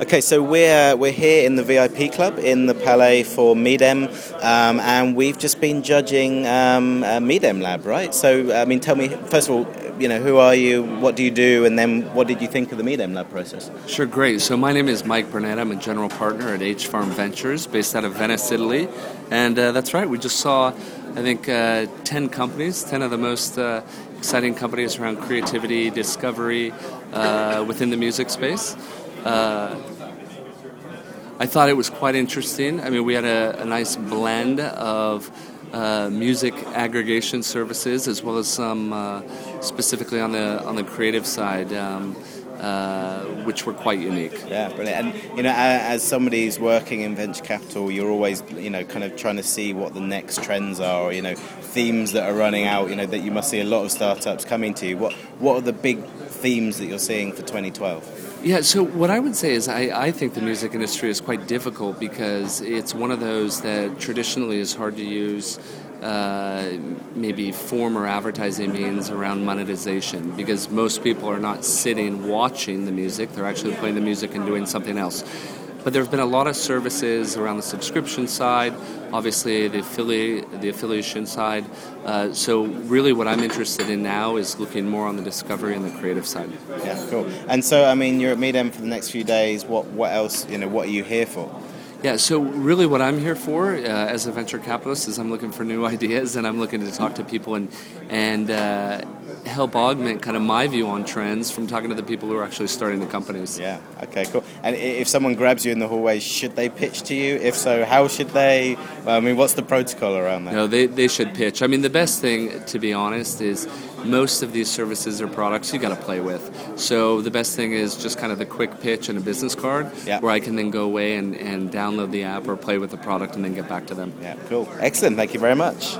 Okay, so we're we're here in the VIP club in the Palais for MIDEM, um, and we've just been judging um, MIDEM Lab, right? So, I mean, tell me first of all, you know, who are you? What do you do? And then, what did you think of the MIDEM Lab process? Sure, great. So, my name is Mike Burnett. I'm a general partner at H Farm Ventures, based out of Venice, Italy, and uh, that's right. We just saw, I think, uh, ten companies, ten of the most uh, exciting companies around creativity, discovery uh, within the music space. Uh, I thought it was quite interesting. I mean, we had a, a nice blend of uh, music aggregation services as well as some uh, specifically on the on the creative side. Um, uh, which were quite unique. Yeah, brilliant. And you know, as somebody who's working in venture capital, you're always you know kind of trying to see what the next trends are, or, you know, themes that are running out. You know, that you must see a lot of startups coming to you. What what are the big themes that you're seeing for 2012? Yeah, so what I would say is I, I think the music industry is quite difficult because it's one of those that traditionally is hard to use uh, maybe form or advertising means around monetization because most people are not sitting watching the music, they're actually playing the music and doing something else. But there have been a lot of services around the subscription side, obviously the affiliate, the affiliation side. Uh, so really, what I'm interested in now is looking more on the discovery and the creative side. Yeah, cool. And so, I mean, you're at MIDEM for the next few days. What what else? You know, what are you here for? Yeah, so really what I'm here for uh, as a venture capitalist is I'm looking for new ideas and I'm looking to talk to people and and uh, help augment kind of my view on trends from talking to the people who are actually starting the companies. Yeah. Okay. Cool. And if someone grabs you in the hallway, should they pitch to you? If so, how should they? Well, I mean, what's the protocol around that? No, they they should pitch. I mean, the best thing, to be honest, is most of these services or products you got to play with. So the best thing is just kind of the quick pitch and a business card, yeah. where I can then go away and and download the app or play with the product and then get back to them. Yeah. Cool. Excellent. Thank you very much.